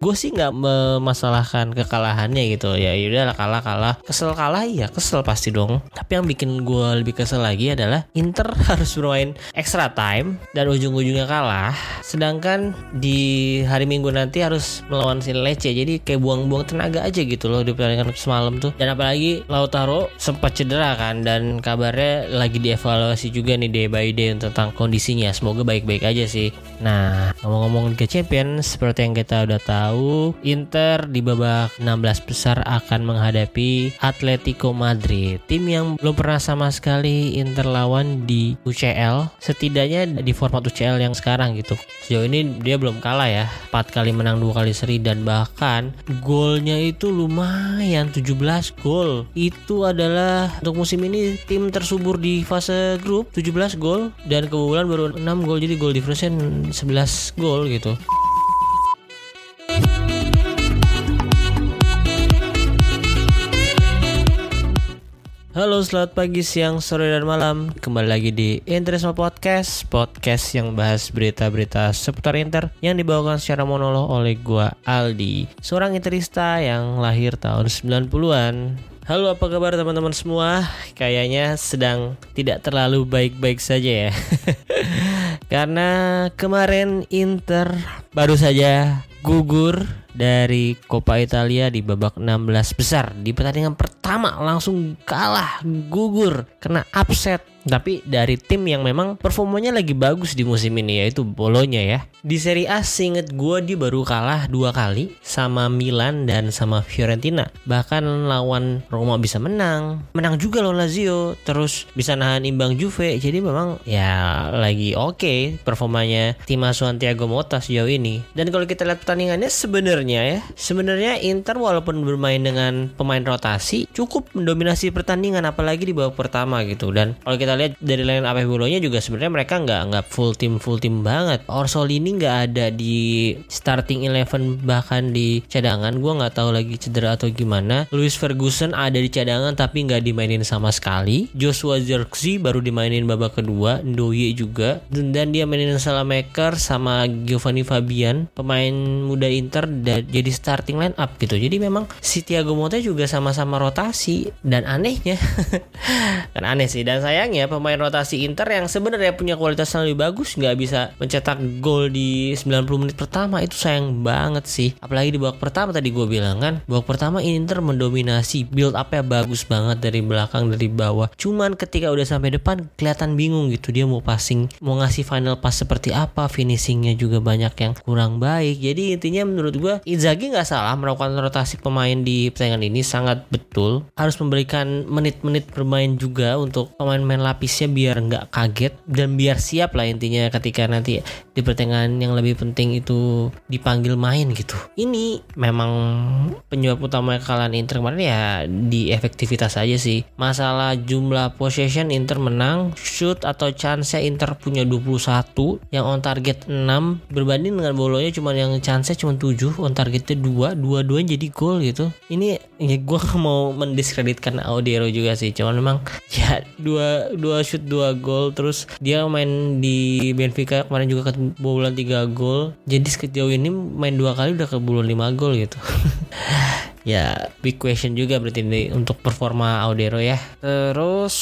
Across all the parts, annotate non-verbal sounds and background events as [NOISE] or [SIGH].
gue sih nggak memasalahkan kekalahannya gitu. Ya udah kalah kalah. Kesel kalah iya kesel pasti dong. Tapi yang bikin gue lebih kesel lagi adalah Inter [LAUGHS] harus bermain extra time dan ujung-ujungnya kalah. Sedangkan di hari Minggu nanti harus melawan si Lecce. Jadi kayak buang-buang tenaga aja gitu loh di pertandingan semalam tuh. Dan apalagi Lautaro sempat cedera kan dan kabarnya lagi dievaluasi juga nih day by day tentang kondisinya. Semoga baik-baik aja sih. Nah ngomong-ngomong ke Champions seperti yang kita udah tahu Inter di babak 16 besar akan menghadapi Atletico Madrid. Tim yang belum pernah sama sekali Inter lawan di UCL setidaknya di format UCL yang sekarang gitu. Sejauh ini dia belum kalah ya 4 kali menang dua kali seri dan bahkan golnya itu lumayan 17 gol. Itu adalah untuk musim ini tim tersubur di fase grup 17 gol dan kebobolan baru 6 gol jadi gol difference 11 gol gitu Halo selamat pagi, siang, sore, dan malam. Kembali lagi di Interisme Podcast Podcast yang bahas berita-berita seputar Inter Yang dibawakan secara monolog oleh gua Aldi Seorang Interista yang lahir tahun 90-an Halo apa kabar teman-teman semua? Kayaknya sedang tidak terlalu baik-baik saja ya. [LAUGHS] Karena kemarin Inter baru saja gugur dari Coppa Italia di babak 16 besar. Di pertandingan pertama langsung kalah gugur kena upset tapi dari tim yang memang performanya lagi bagus di musim ini yaitu Bolonya ya. Di Serie A singet gue dia baru kalah dua kali sama Milan dan sama Fiorentina. Bahkan lawan Roma bisa menang. Menang juga lawan Lazio terus bisa nahan imbang Juve. Jadi memang ya lagi oke okay performanya tim asuhan Thiago Motta sejauh ini. Dan kalau kita lihat pertandingannya sebenarnya ya sebenarnya Inter walaupun bermain dengan pemain rotasi cukup mendominasi pertandingan apalagi di babak pertama gitu. Dan kalau kita lihat dari line up Bolonya juga sebenarnya mereka nggak nggak full tim full tim banget. Orsolini nggak ada di starting eleven bahkan di cadangan. Gue nggak tahu lagi cedera atau gimana. Louis Ferguson ada di cadangan tapi nggak dimainin sama sekali. Joshua Zirkzee baru dimainin babak kedua Ndoye juga. Dan dia mainin Salamaker sama Giovanni Fabian pemain muda Inter dan jadi starting line up gitu. Jadi memang si Thiago Motta juga sama-sama rotasi. Dan anehnya [LAUGHS] kan aneh sih dan sayangnya pemain rotasi Inter yang sebenarnya punya kualitas yang lebih bagus nggak bisa mencetak gol di 90 menit pertama itu sayang banget sih. Apalagi di babak pertama tadi gue bilang kan babak pertama Inter mendominasi build up ya bagus banget dari belakang dari bawah. Cuman ketika udah sampai depan kelihatan bingung gitu dia mau passing mau ngasih final pass seperti apa finishingnya juga banyak yang kurang baik. Jadi intinya menurut gue Inzaghi nggak salah melakukan rotasi pemain di pertandingan ini sangat betul. Harus memberikan menit-menit bermain juga untuk pemain-pemain lapisnya biar nggak kaget dan biar siap lah intinya ketika nanti di pertandingan yang lebih penting itu dipanggil main gitu. Ini memang penyebab utama kekalahan Inter kemarin ya di efektivitas aja sih. Masalah jumlah possession Inter menang shoot atau chance Inter punya 21 yang on target 6 berbanding dengan bolonya cuma yang chance cuma 7 on targetnya 2 dua-duanya jadi gol gitu. Ini ya gue [LAUGHS] mau mendiskreditkan Audero juga sih cuman memang ya dua dua shoot dua gol terus dia main di Benfica kemarin juga kebobolan 3 gol. Jadi sejauh ini main dua kali udah kebobolan 5 gol gitu. [LAUGHS] Ya big question juga berarti ini untuk performa Audero ya. Terus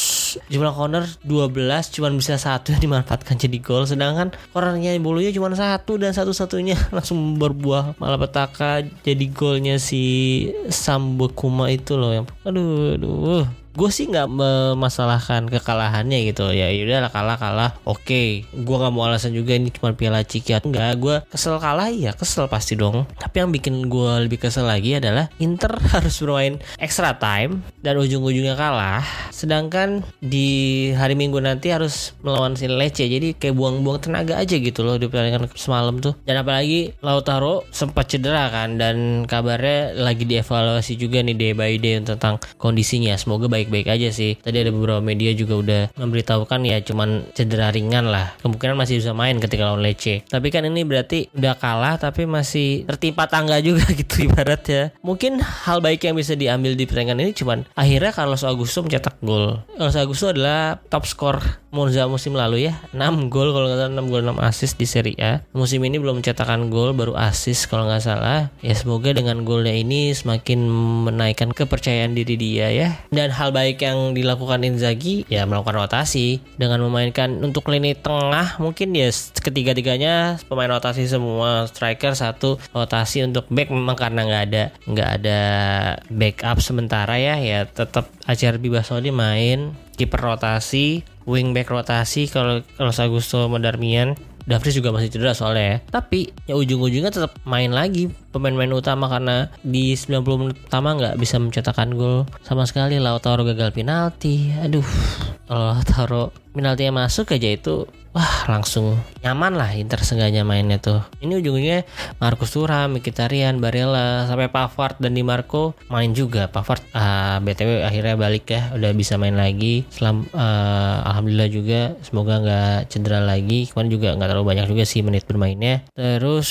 jumlah corner 12 cuman bisa satu yang dimanfaatkan jadi gol. Sedangkan cornernya bulunya cuma satu dan satu-satunya. [LAUGHS] Langsung berbuah malah petaka jadi golnya si Sambo Kuma itu loh yang aduh aduh gue sih nggak memasalahkan kekalahannya gitu. Ya udah kalah kalah. Oke okay. gue nggak mau alasan juga ini cuma piala cikiat enggak gue kesel kalah ya kesel pasti dong. Tapi yang bikin gue lebih kesel lagi adalah Inter [LAUGHS] harus bermain extra time dan ujung-ujungnya kalah. Sedangkan di hari Minggu nanti harus melawan si Lecce. Jadi kayak buang-buang tenaga aja gitu loh di pertandingan semalam tuh. Dan apalagi Lautaro sempat cedera kan. Dan kabarnya lagi dievaluasi juga nih day by day tentang kondisinya. Semoga baik baik-baik aja sih. Tadi ada beberapa media juga udah memberitahukan ya cuman cedera ringan lah. Kemungkinan masih bisa main ketika lawan Lecce. Tapi kan ini berarti udah kalah tapi masih tertimpa tangga juga [LAUGHS] gitu ibarat ya. Mungkin hal baik yang bisa diambil di pertandingan ini cuman akhirnya Carlos Augusto mencetak gol. Carlos Augusto adalah top skor Monza musim lalu ya 6 gol kalau nggak salah 6 gol 6 assist di Serie A. Musim ini belum mencetakkan gol baru assist kalau nggak salah. Ya semoga dengan golnya ini semakin menaikkan kepercayaan diri dia ya. Dan hal baik yang dilakukan Inzaghi ya melakukan rotasi. Dengan memainkan untuk lini tengah mungkin ya ketiga-tiganya pemain rotasi semua. Striker satu rotasi untuk back. Memang karena nggak ada nggak ada backup sementara ya. Ya tetap Acerbi Basodi main kiper rotasi wingback rotasi kalau kalau Sagusto Darmian Davris juga masih cedera soalnya ya. Tapi ya ujung-ujungnya tetap main lagi pemain-pemain utama karena di 90 menit pertama nggak bisa mencetakkan gol sama sekali. Lautaro gagal penalti. Aduh, Lautaro penaltinya masuk aja itu wah langsung nyaman lah Inter sengaja mainnya tuh. Ini ujungnya Marcus Thuram, Mkhitaryan, Barella sampai Pavard dan Di Marco main juga. Pavard uh, BTW akhirnya balik ya, udah bisa main lagi. Selam uh, alhamdulillah juga semoga nggak cedera lagi. Kemarin juga nggak terlalu banyak juga sih menit bermainnya. Terus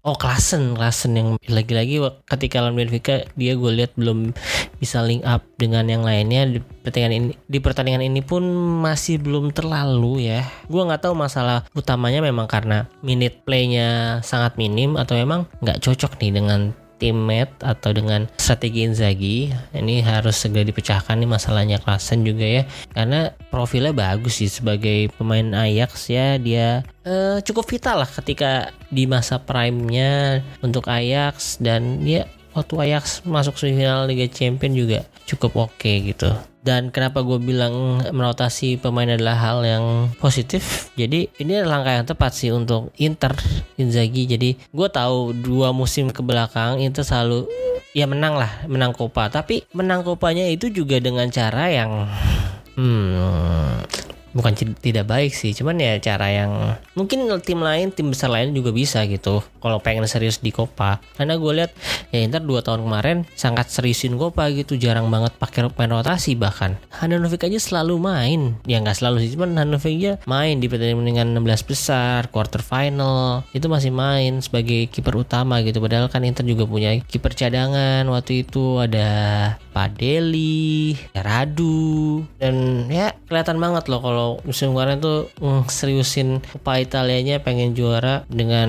Oh Klasen, Klasen yang lagi-lagi ketika lawan Benfica dia gue lihat belum bisa link up dengan yang lainnya di pertandingan ini. Di pertandingan ini pun masih belum terlalu ya. Gue nggak tahu masalah utamanya memang karena minute playnya sangat minim atau memang nggak cocok nih dengan teammate atau dengan strategi Inzaghi ini harus segera dipecahkan nih masalahnya Klasen juga ya. Karena profilnya bagus sih sebagai pemain Ajax ya dia uh, cukup vital lah ketika di masa prime-nya untuk Ajax dan ya waktu Ajax masuk semifinal Liga Champions juga cukup oke okay gitu. Dan kenapa gue bilang merotasi pemain adalah hal yang positif? Jadi ini adalah langkah yang tepat sih untuk Inter Inzaghi. Jadi gue tahu dua musim ke belakang Inter selalu ya menang lah menang Copa. Tapi menang Copanya itu juga dengan cara yang hmm bukan tidak baik sih cuman ya cara yang mungkin tim lain tim besar lain juga bisa gitu kalau pengen serius di Copa. Karena gue lihat ya Inter dua tahun kemarin sangat seriusin Copa gitu jarang banget pakai pemain rotasi bahkan. Handanovic aja selalu main. Ya nggak selalu sih cuman Handanovic aja main di pertandingan 16 besar quarter final itu masih main sebagai kiper utama gitu. Padahal kan Inter juga punya kiper cadangan waktu itu ada Padeli, Radu dan ya kelihatan banget loh kalau kalau musim kemarin tuh mm, seriusin Coppa Italianya pengen juara dengan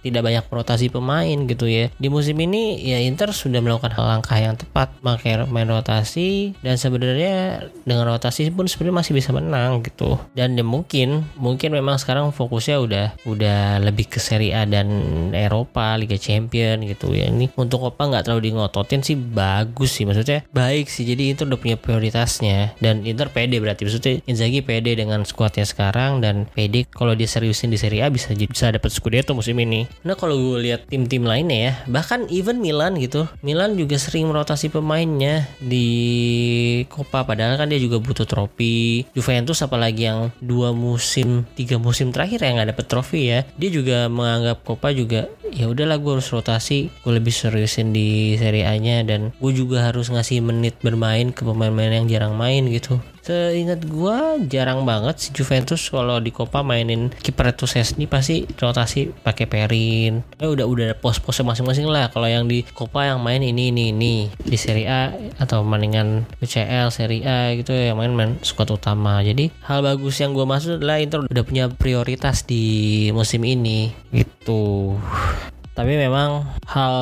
tidak banyak rotasi pemain gitu ya. Di musim ini ya Inter sudah melakukan langkah yang tepat pakai main rotasi dan sebenarnya dengan rotasi pun sebenarnya masih bisa menang gitu. Dan ya mungkin mungkin memang sekarang fokusnya udah udah lebih ke Serie A dan Eropa, Liga Champion gitu ya. Ini untuk Coppa nggak terlalu di ngototin sih bagus sih maksudnya baik sih. Jadi Inter udah punya prioritasnya dan Inter pede berarti maksudnya Inzaghi pede dengan skuadnya sekarang dan pede kalau dia seriusin di Serie A bisa bisa dapat Scudetto musim ini. Nah kalau gue lihat tim-tim lainnya ya, bahkan even Milan gitu, Milan juga sering merotasi pemainnya di Coppa padahal kan dia juga butuh trofi. Juventus apalagi yang dua musim, tiga musim terakhir yang nggak dapet trofi ya, dia juga menganggap Coppa juga ya udahlah gue harus rotasi gue lebih seriusin di Serie A nya dan gue juga harus ngasih menit bermain ke pemain-pemain yang jarang main gitu Seingat gue jarang banget si Juventus kalau di Copa mainin kiper itu Sesni pasti rotasi pakai Perin. Eh udah udah pos-posnya masing-masing lah. Kalau yang di Copa yang main ini ini ini di Serie A atau mendingan UCL Serie A gitu yang main main squad utama. Jadi hal bagus yang gue maksud adalah Inter udah punya prioritas di musim ini gitu tapi memang hal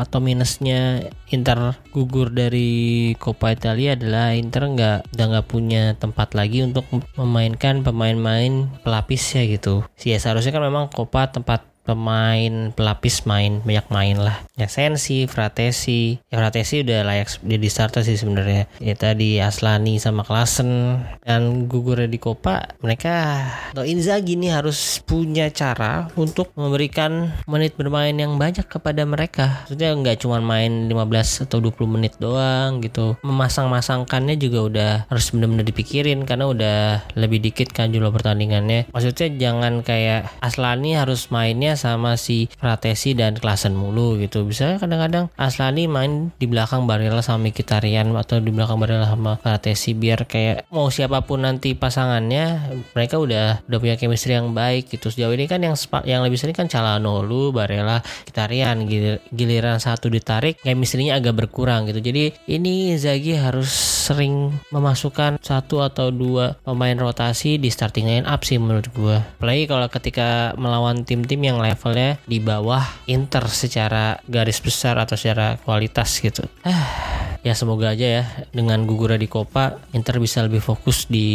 atau minusnya Inter gugur dari Coppa Italia adalah Inter nggak udah nggak punya tempat lagi untuk memainkan pemain-pemain pelapis ya gitu. Sih ya seharusnya kan memang Coppa tempat pemain pelapis main banyak main lah. Ya Sensi, Fratesi. Ya Fratesi udah layak jadi starter sih sebenarnya. Ya tadi Aslani sama Klasen dan gugur di Copa mereka atau Inzaghi ini harus punya cara untuk memberikan menit bermain yang banyak kepada mereka. Maksudnya nggak cuma main 15 atau 20 menit doang gitu. Memasang-masangkannya juga udah harus benar-benar dipikirin karena udah lebih dikit kan jumlah pertandingannya. Maksudnya jangan kayak Aslani harus mainnya sama si Fratesi dan Klasen mulu gitu. Bisa kadang-kadang Aslani main di belakang Barella sama Mkhitaryan atau di belakang Barella sama Fratesi biar kayak mau siapa pun nanti pasangannya mereka udah udah punya chemistry yang baik gitu. Sejauh ini kan yang yang lebih sering kan Calhanoglu, Barella, Mkhitaryan giliran satu ditarik chemistry-nya agak berkurang gitu. Jadi ini Zagi harus sering memasukkan satu atau dua pemain rotasi di starting line up sih menurut gue. Play kalau ketika melawan tim-tim yang levelnya di bawah Inter secara garis besar atau secara kualitas gitu. ya semoga aja ya dengan gugurnya di Copa Inter bisa lebih fokus di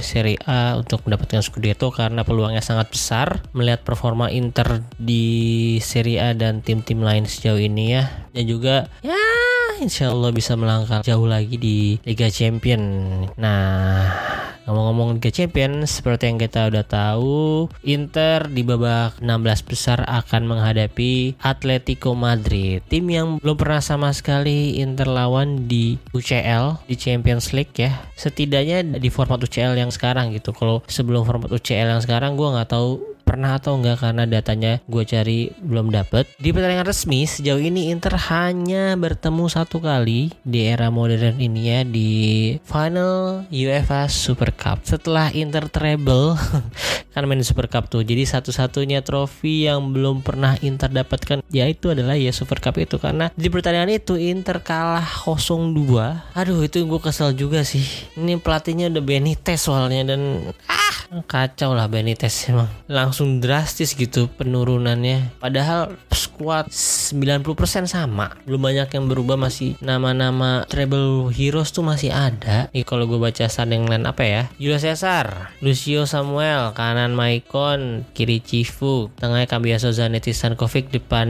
Serie A untuk mendapatkan Scudetto karena peluangnya sangat besar. Melihat performa Inter di Serie A dan tim-tim lain sejauh ini ya. Dan juga ya insya Allah bisa melangkah jauh lagi di Liga Champion. Nah Ngomong-ngomong Liga Champions, seperti yang kita udah tahu, Inter di babak 16 besar akan menghadapi Atletico Madrid. Tim yang belum pernah sama sekali Inter lawan di UCL, di Champions League ya. Setidaknya di format UCL yang sekarang gitu. Kalau sebelum format UCL yang sekarang gue nggak tahu pernah atau enggak karena datanya gue cari belum dapet? Di pertandingan resmi sejauh ini Inter hanya bertemu satu kali di era modern ini ya di final UEFA Super Cup. Setelah Inter treble [LAUGHS] kan main Super Cup tuh. Jadi satu-satunya trofi yang belum pernah Inter dapatkan yaitu adalah ya Super Cup itu. Karena di pertandingan itu Inter kalah 0-2 aduh itu gue kesel juga sih. Ini pelatihnya udah Benitez soalnya dan ah kacau lah Benitez emang. Langsung drastis gitu penurunannya. Padahal squad 90% sama. Belum banyak yang berubah masih nama-nama treble heroes tuh masih ada. Nih kalau gue baca starting line apa ya? Julio Cesar Lucio Samuel kanan Maicon kiri Cifu tengahnya Cambiaso Zanetti Stankovic depan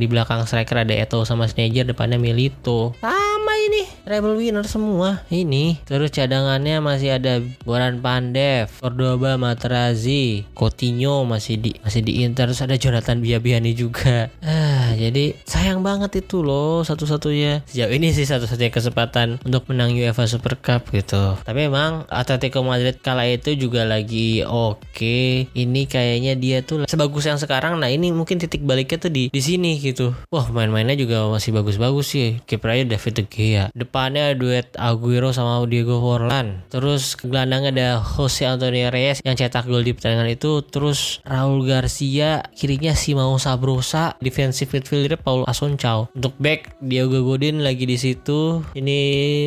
di belakang striker ada Eto sama Sneijder depannya Milito. Sama ini. Treble winner semua. Ini terus cadangannya masih ada Goran Pandev Cordoba Materazzi Coutinho masih di masih di Inter terus ada Jonathan Biabiani juga. [SIGHS] Ah jadi sayang banget itu loh satu-satunya. Sejauh ini sih satu-satunya kesempatan untuk menang UEFA Super Cup gitu. Tapi emang Atletico Madrid kala itu juga lagi oke. Okay. ini kayaknya dia tuh sebagus yang sekarang. Nah ini mungkin titik baliknya tuh di di sini gitu. Wah main-mainnya juga masih bagus-bagus sih. Kipernya David De Gea depannya duet Aguero sama Diego Forlan. Terus gelandangnya ada Jose Antonio Reyes yang cetak gol di pertandingan itu. Terus Raul Garcia kirinya si Mau Sabrosa defensive midfielder Paul Asuncao untuk back Diego Godin lagi di situ. Ini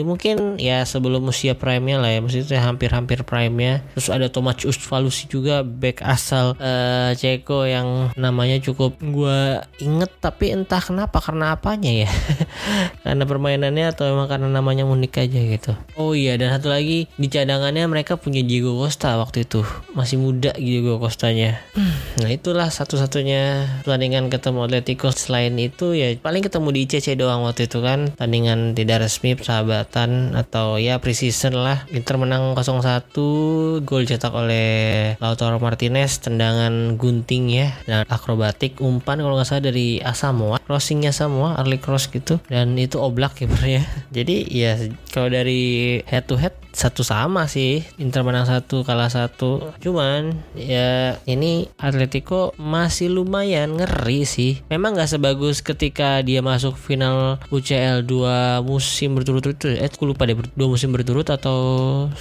mungkin ya sebelum usia prime-nya lah ya. Maksudnya hampir-hampir prime-nya. Terus ada Tomac Ustvalusi juga back asal uh, Ceko yang namanya cukup gue inget tapi entah kenapa karena apanya ya? [LAUGHS] Karena permainannya atau emang karena namanya unik aja gitu. Oh iya dan satu lagi di cadangannya mereka punya Diego Costa waktu itu. Masih muda Diego Costanya. Hmm, nah itulah satu-satunya pertandingan ketemu Atletico selain itu ya paling ketemu di ICC doang waktu itu kan. Tandingan tidak resmi persahabatan atau ya preseason lah. Inter menang 0-1 gol cetak oleh Lautaro Martinez tendangan gunting ya dan akrobatik umpan kalau nggak salah dari Asamoah crossingnya Samoa early cross gitu. Dan itu oblak kipernya jadi ya kalau dari head to head satu sama sih. Inter menang satu kalah satu. Cuman ya ini Atletico masih lumayan ngeri sih. Memang nggak sebagus ketika dia masuk final UCL dua musim berturut-turut eh aku lupa deh dua musim berturut atau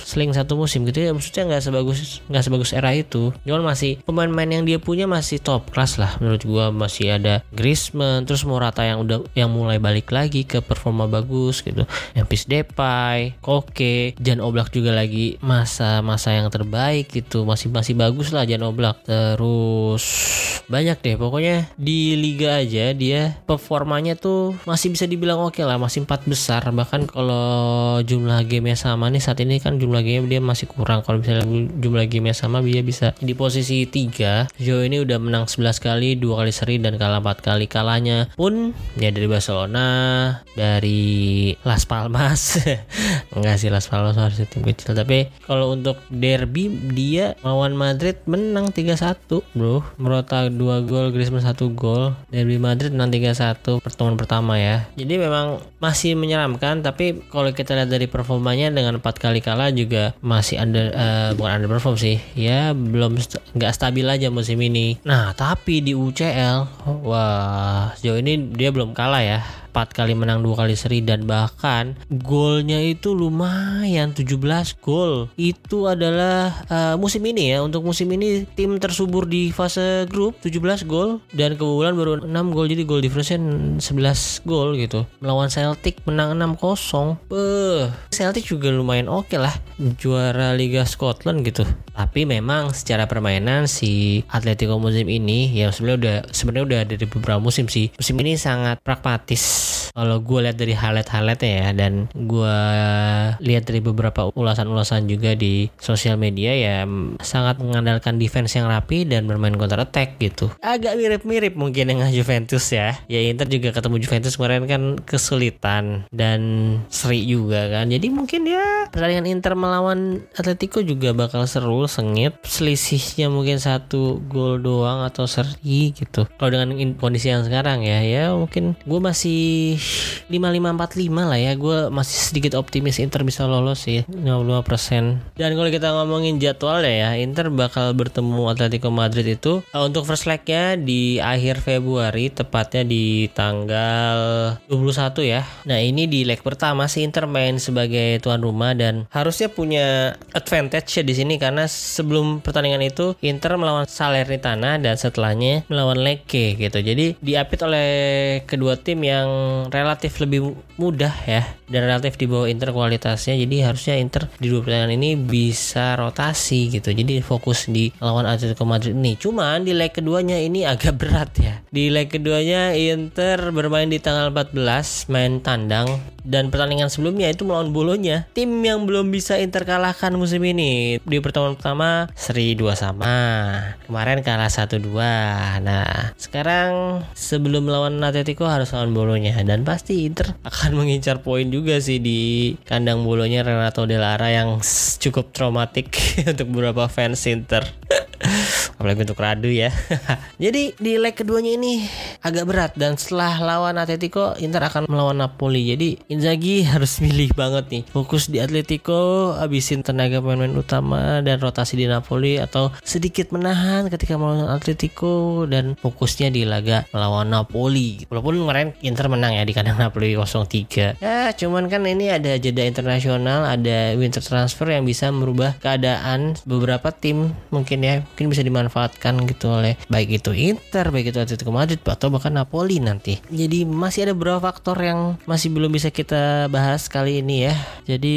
seling satu musim gitu ya. Maksudnya nggak sebagus nggak sebagus era itu. Cuman masih pemain-pemain yang dia punya masih top kelas lah menurut gua. Masih ada Griezmann terus Morata yang udah yang mulai balik lagi ke performa bagus gitu. Memphis Depay Koke Jan Oblak juga lagi masa-masa yang terbaik gitu. Masih masih bagus lah Jan Oblak. Terus banyak deh pokoknya di liga aja dia performanya tuh masih bisa dibilang oke okay lah masih empat besar. Bahkan kalau jumlah game sama nih saat ini kan jumlah game dia masih kurang. Kalau misalnya jumlah game sama dia bisa di posisi 3 Joe ini udah menang 11 kali dua kali seri dan kalah 4 kali. Kalahnya pun ya dari Barcelona dari Las Palmas. [LAUGHS] Enggak sih Las Palmas harus tim kecil. Tapi kalau untuk derby dia lawan Madrid menang 3-1 bro. Merota 2 gol Griezmann 1 gol derby Madrid menang 3-1 pertemuan pertama ya. Jadi memang masih menyeramkan tapi kalau kita lihat dari performanya dengan 4 kali kalah juga masih under uh, bukan underperform sih. Ya belum nggak st stabil aja musim ini. Nah tapi di UCL wah sejauh ini dia belum kalah ya empat kali menang dua kali seri dan bahkan golnya itu lumayan 17 gol. Itu adalah uh, musim ini ya. Untuk musim ini tim tersubur di fase grup 17 gol. Dan kebobolan baru 6 gol jadi gol difference 11 gol gitu. Melawan Celtic menang 6-0 Beuh, Celtic juga lumayan oke okay lah. Juara Liga Scotland gitu. Tapi memang secara permainan si Atletico musim ini ya sebenarnya udah sebenarnya udah dari beberapa musim sih. Musim ini sangat pragmatis kalau gue lihat dari highlight-highlightnya ya dan gue lihat dari beberapa ulasan-ulasan juga di sosial media ya sangat mengandalkan defense yang rapi dan bermain counter attack gitu. Agak mirip-mirip mungkin dengan Juventus ya. Ya Inter juga ketemu Juventus kemarin kan kesulitan dan seri juga kan. Jadi mungkin ya pertandingan Inter melawan Atletico juga bakal seru sengit. Selisihnya mungkin satu gol doang atau seri gitu. Kalau dengan kondisi yang sekarang ya ya mungkin gue masih 5545 lah ya. Gue masih sedikit optimis Inter bisa lolos sih 55% dan kalau kita ngomongin jadwal ya Inter bakal bertemu Atletico Madrid itu uh, untuk first legnya di akhir Februari tepatnya di tanggal 21 ya. Nah ini di leg pertama sih Inter main sebagai tuan rumah dan harusnya punya advantage ya di sini karena sebelum pertandingan itu Inter melawan Salernitana dan setelahnya melawan Lecce gitu. Jadi diapit oleh kedua tim yang relatif lebih mudah ya. Dan relatif di bawah Inter kualitasnya. Jadi harusnya Inter di dua pertandingan ini bisa rotasi gitu. Jadi fokus di lawan Atletico Madrid ini cuman di leg keduanya ini [LAUGHS] agak berat ya. Di leg keduanya Inter bermain di tanggal 14 main tandang dan pertandingan sebelumnya itu melawan Bolonya tim yang belum bisa Inter kalahkan musim ini. Di pertemuan pertama seri 2 sama. Kemarin kalah 1-2 nah sekarang sebelum melawan Atletico harus lawan Bolonya. Dan pasti Inter [LAUGHS] akan mengincar poin juga sih di kandang Bolonya Renato Delara yang cukup traumatik [LAUGHS] untuk beberapa fans Inter [LAUGHS] apalagi untuk Radu ya. [LAUGHS] Jadi di leg keduanya ini agak berat dan setelah lawan Atletico Inter akan melawan Napoli. Jadi Inzaghi [LAUGHS] harus milih banget nih. Fokus di Atletico, habisin tenaga pemain-pemain utama dan rotasi di Napoli atau sedikit menahan ketika melawan Atletico dan fokusnya di laga melawan Napoli. Walaupun kemarin Inter menang ya di kandang Napoli 0-3. Ya, cuman kan ini ada jeda internasional, ada winter transfer yang bisa merubah keadaan beberapa tim mungkin ya, mungkin bisa dimanfaatkan dimanfaatkan gitu oleh baik itu Inter, baik itu Atletico Madrid atau bahkan Napoli nanti. Jadi masih ada beberapa faktor yang masih belum bisa kita bahas kali ini ya. Jadi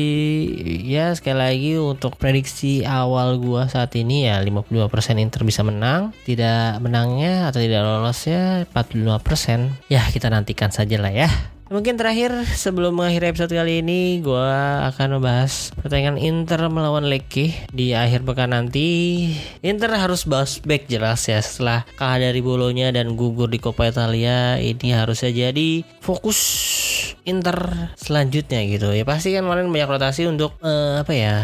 ya sekali lagi untuk prediksi awal gua saat ini ya 52% Inter bisa menang, tidak menangnya atau tidak lolosnya 45%. Ya kita nantikan saja lah ya. Mungkin terakhir sebelum mengakhiri episode kali ini gue akan membahas pertandingan Inter melawan Lecce di akhir pekan nanti. Inter harus bounce back jelas ya setelah kalah dari Bolonya dan gugur di Coppa Italia. Ini harusnya jadi fokus Inter selanjutnya gitu ya pasti kan kemarin banyak rotasi untuk uh, apa ya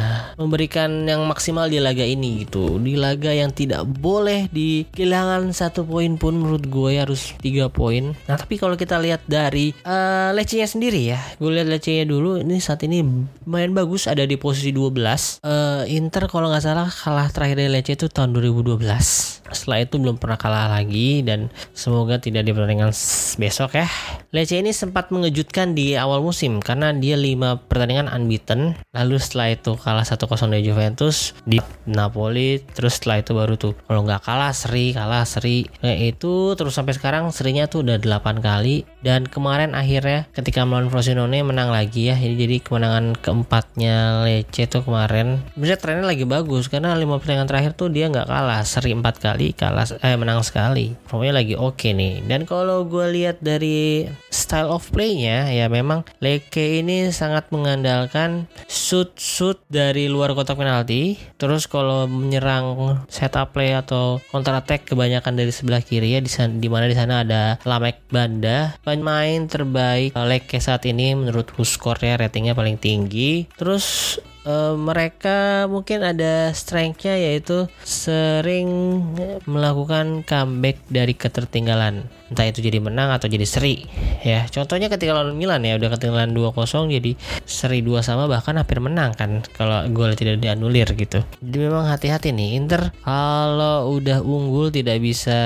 memberikan yang maksimal di laga ini gitu di laga yang tidak boleh di kehilangan satu poin pun menurut gue ya harus tiga poin nah tapi kalau kita lihat dari uh, Lecce-nya sendiri ya? Gue lihat Lecce-nya dulu ini saat ini main bagus ada di posisi 12 uh, Inter kalau nggak salah kalah terakhir dari Lecce itu tahun 2012 setelah itu belum pernah kalah lagi dan semoga tidak di pertandingan besok ya. Lecce ini sempat mengejutkan di awal musim karena dia 5 pertandingan unbeaten. Lalu setelah itu kalah 1-0 dari Juventus di Napoli terus setelah itu baru tuh kalau nggak kalah seri kalah seri. Kayak itu terus sampai sekarang serinya tuh udah 8 kali. Dan kemarin akhirnya ketika melawan Frosinone menang lagi ya. Ini jadi kemenangan keempatnya Lecce tuh kemarin. Bisa trennya lagi bagus karena 5 pertandingan terakhir tuh dia nggak kalah. Seri 4 kali kalah eh menang sekali. Pokoknya lagi oke okay nih. Dan kalau gue lihat dari style of playnya ya memang Leke ini sangat mengandalkan shoot-shoot dari luar kotak penalti. Terus kalau menyerang setup play atau counter attack kebanyakan dari sebelah kiri ya di di mana di sana ada Lamek Banda, pemain terbaik Leke saat ini menurut skornya ratingnya paling tinggi. Terus eh, mereka mungkin ada strengthnya yaitu sering melakukan comeback dari ketertinggalan. Entah itu jadi menang atau jadi seri ya. Contohnya ketika lawan Milan ya. Udah ketinggalan 2-0 jadi seri 2 sama bahkan hampir menang kan kalau gol tidak dianulir gitu. Jadi memang hati-hati nih Inter kalau udah unggul tidak bisa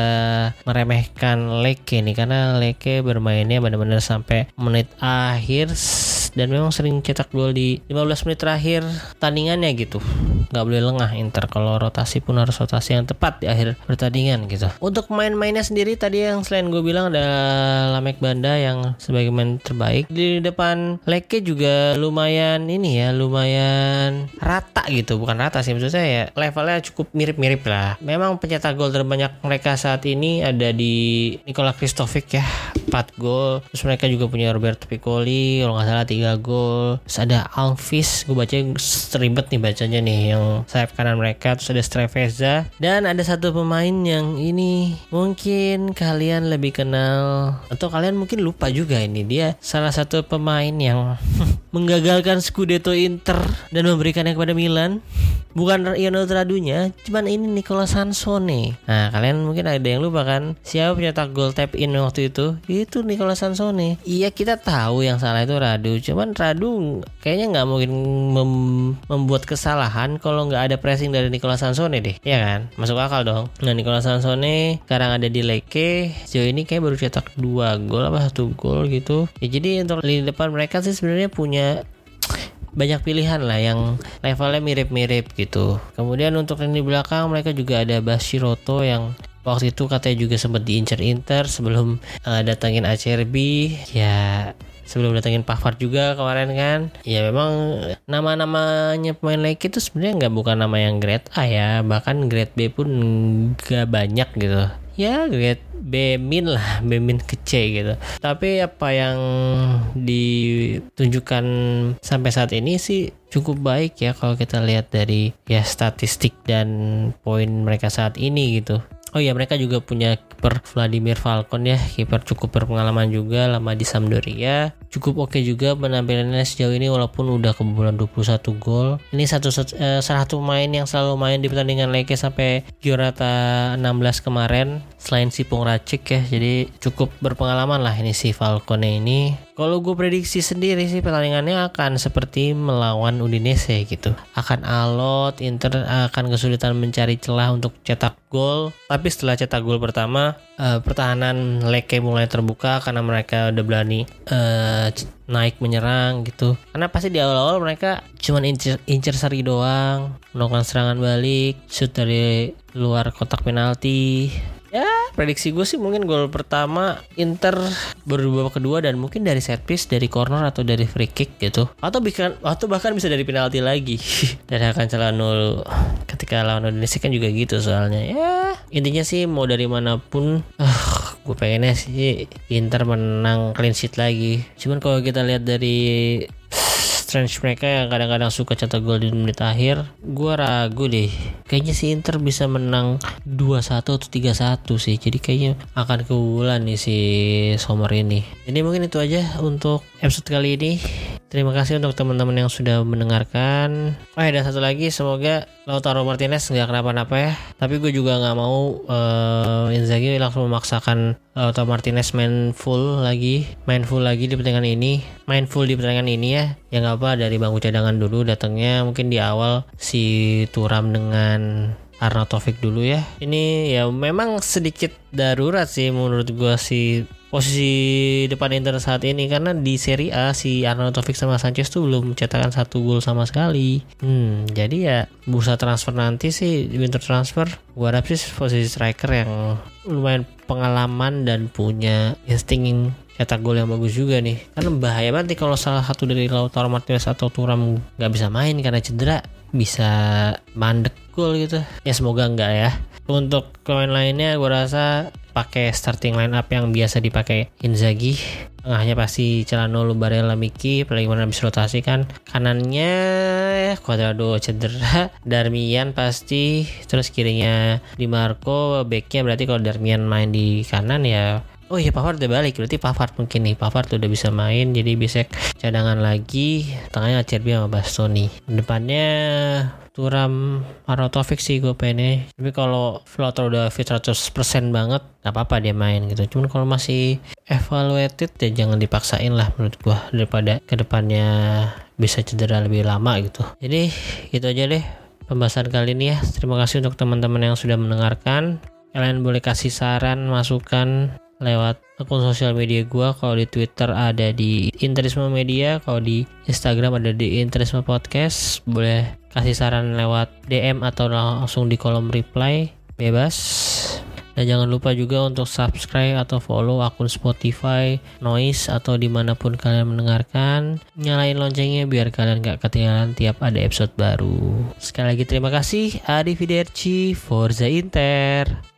meremehkan Leke nih karena Leke bermainnya benar-benar sampai menit akhir dan memang sering cetak gol di 15 menit terakhir tandingannya gitu. Nggak boleh lengah Inter. Kalau rotasi pun harus rotasi yang tepat di akhir pertandingan gitu. Untuk main-mainnya sendiri tadi yang selain gue bilang ada Lamek Banda yang sebagai main terbaik. Di depan Leke juga lumayan ini ya lumayan rata gitu. Bukan rata sih maksud saya ya levelnya cukup mirip-mirip lah. Memang pencetak gol terbanyak mereka saat ini ada di Nikola Kristovic ya 4 gol. Terus mereka juga punya Roberto Piccoli kalau nggak salah 3 gol. Terus ada Alvis gue baca seribet nih bacanya nih yang sayap kanan mereka. Terus ada Streveza. Dan ada satu pemain yang ini mungkin kalian lebih kenal atau kalian mungkin lupa juga ini. Dia salah satu pemain yang [LAUGHS] menggagalkan Scudetto Inter dan memberikannya kepada Milan. Bukan Ionel Tradunya cuman ini Nicola Sansone. Nah kalian mungkin ada yang lupa kan? Siapa pencetak gol tap in waktu itu? Itu Nicola Sansone. Iya kita tahu yang salah itu Radu cuman Radu kayaknya nggak mungkin mem membuat kesalahan kalau nggak ada pressing dari Nicola Sansone deh ya kan? Masuk akal dong. Nah Nicola Sansone sekarang ada di Leke sejauh ini kayak baru cetak dua gol apa satu gol gitu. Ya jadi untuk di depan mereka sih sebenarnya punya banyak pilihan lah yang levelnya mirip-mirip gitu. Kemudian untuk lini belakang mereka juga ada Bashiroto yang waktu itu katanya juga sempat diincar Inter sebelum uh, datangin ACRB ya sebelum datangin Pavard juga kemarin kan. Ya memang nama-namanya pemain lagi itu sebenarnya nggak bukan nama yang grade A ya. Bahkan grade B pun nggak banyak gitu. Ya grade B min lah [LAUGHS] B min ke C gitu. Tapi apa yang ditunjukkan sampai saat ini sih cukup baik ya kalau kita lihat dari ya statistik dan poin mereka saat ini gitu Oh iya mereka juga punya kiper Vladimir Falcon ya kiper cukup berpengalaman juga lama di Sampdoria. Cukup oke okay juga penampilannya sejauh ini walaupun udah kebobolan 21 gol. Ini satu eh, salah satu main yang selalu main di pertandingan Leke sampai Giorata 16 kemarin selain si Pung Racik ya. Jadi cukup berpengalaman lah ini si Falcon ini kalau gue prediksi sendiri sih pertandingannya akan seperti melawan Udinese gitu. Akan alot, Inter akan kesulitan mencari celah untuk cetak gol. Tapi setelah cetak gol pertama, uh, pertahanan Leke mulai terbuka karena mereka udah berani uh, naik menyerang gitu. Karena pasti di awal-awal mereka cuma incer, incer seri doang, melakukan serangan balik, shoot dari luar kotak penalti Ya, prediksi gue sih mungkin gol pertama Inter baru babak kedua dan mungkin dari set piece, dari corner atau dari free kick gitu. Atau bahkan atau bahkan bisa dari penalti lagi. [LAUGHS] dan akan celah nol ketika lawan Indonesia kan juga gitu soalnya. Ya, intinya sih mau dari mana pun uh, gue pengennya sih Inter menang clean sheet lagi. Cuman kalau kita lihat dari Strange mereka yang kadang-kadang suka cetak gol di menit akhir. Gue ragu deh. Kayaknya si Inter bisa menang 2-1 atau 3-1 sih. Jadi kayaknya akan kebobolan nih si Sommer ini. Jadi mungkin itu aja untuk episode kali ini. Terima kasih untuk teman-teman yang sudah mendengarkan. Oh ada satu lagi, semoga Lautaro Martinez nggak kenapa-napa ya. Tapi gue juga nggak mau uh, Inzaghi langsung memaksakan Lautaro Martinez main full lagi, main full lagi di pertandingan ini, main full di pertandingan ini ya. Yang nggak apa dari bangku cadangan dulu datangnya mungkin di awal si Turam dengan Arnautovic dulu ya. Ini ya memang sedikit darurat sih menurut gue si posisi depan Inter saat ini karena di Serie A si Arnautovic sama Sanchez tuh belum mencetakkan satu gol sama sekali. Hmm, jadi ya bursa transfer nanti sih winter transfer gua harap sih posisi striker yang lumayan pengalaman dan punya insting cetak gol yang bagus juga nih. Karena bahaya banget kalau salah satu dari Lautaro Martinez atau Turam nggak bisa main karena cedera bisa mandek gol gitu. Ya semoga enggak ya. Untuk pemain lainnya gue rasa pakai starting line up yang biasa dipakai Inzaghi tengahnya pasti Celano Barella Miki apalagi mana habis rotasi kan kanannya Cuadrado cedera [LAUGHS] Darmian pasti terus kirinya Di Marco backnya berarti kalau Darmian main di kanan ya Oh iya Pavard udah balik. Berarti Pavard mungkin nih. Pavard udah bisa main jadi bisa cadangan lagi tengahnya Acerbi sama Bastoni. Depannya Turam Marotovic sih gue pengen tapi kalau Flotter udah fit 100% banget gak apa-apa dia main gitu. Cuman kalau masih evaluated ya jangan dipaksain lah menurut gue daripada ke depannya bisa cedera lebih lama gitu. Jadi itu aja deh pembahasan kali ini ya. Terima kasih untuk teman-teman yang sudah mendengarkan. Kalian boleh kasih saran masukan lewat akun sosial media gua kalau di Twitter ada di Interisme Media kalau di Instagram ada di Interisme Podcast boleh kasih saran lewat DM atau langsung di kolom reply bebas dan jangan lupa juga untuk subscribe atau follow akun Spotify, Noise atau di mana pun kalian mendengarkan. Nyalain loncengnya biar kalian gak ketinggalan tiap ada episode baru. Sekali lagi terima kasih. Adi Fiderci, Forza Inter.